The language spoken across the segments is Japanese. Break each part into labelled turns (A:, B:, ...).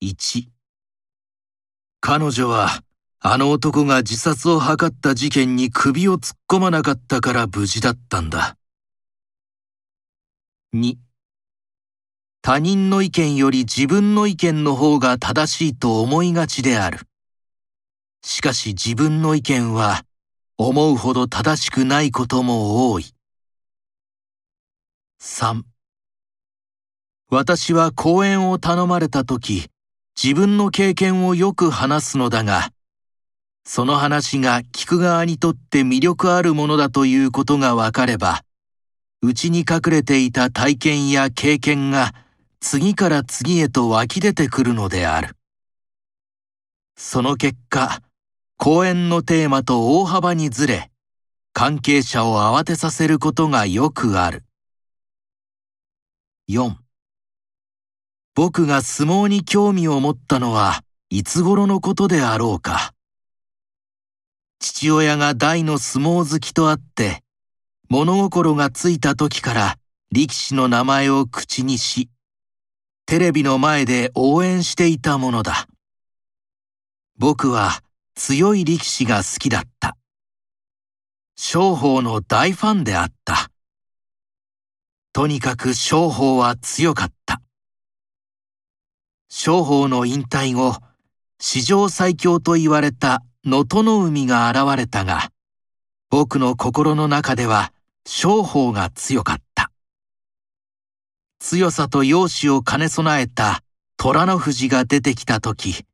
A: 1彼女はあの男が自殺を図った事件に首を突っ込まなかったから無事だったんだ。2他人の意見より自分の意見の方が正しいと思いがちである。しかし自分の意見は思うほど正しくないことも多い。3私は講演を頼まれた時、自分の経験をよく話すのだが、その話が聞く側にとって魅力あるものだということがわかれば、うちに隠れていた体験や経験が次から次へと湧き出てくるのである。その結果、講演のテーマと大幅にずれ、関係者を慌てさせることがよくある。4僕が相撲に興味を持ったのはいつ頃のことであろうか。父親が大の相撲好きとあって、物心がついた時から力士の名前を口にし、テレビの前で応援していたものだ。僕は強い力士が好きだった。商法の大ファンであった。とにかく商法は強かった。商法の引退後、史上最強と言われた能登の海が現れたが、僕の心の中では商法が強かった。強さと容姿を兼ね備えた虎の富士が出てきた時、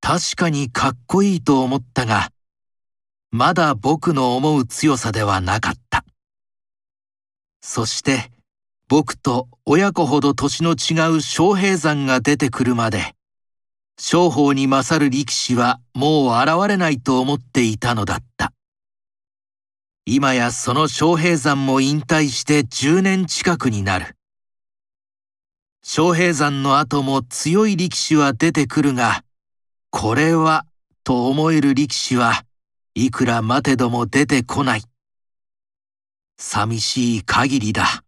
A: 確かにかっこいいと思ったが、まだ僕の思う強さではなかった。そして、僕と親子ほど年の違う昌平山が出てくるまで、商法に勝る力士はもう現れないと思っていたのだった。今やその昌平山も引退して10年近くになる。昌平山の後も強い力士は出てくるが、これは、と思える力士はいくら待てども出てこない。寂しい限りだ。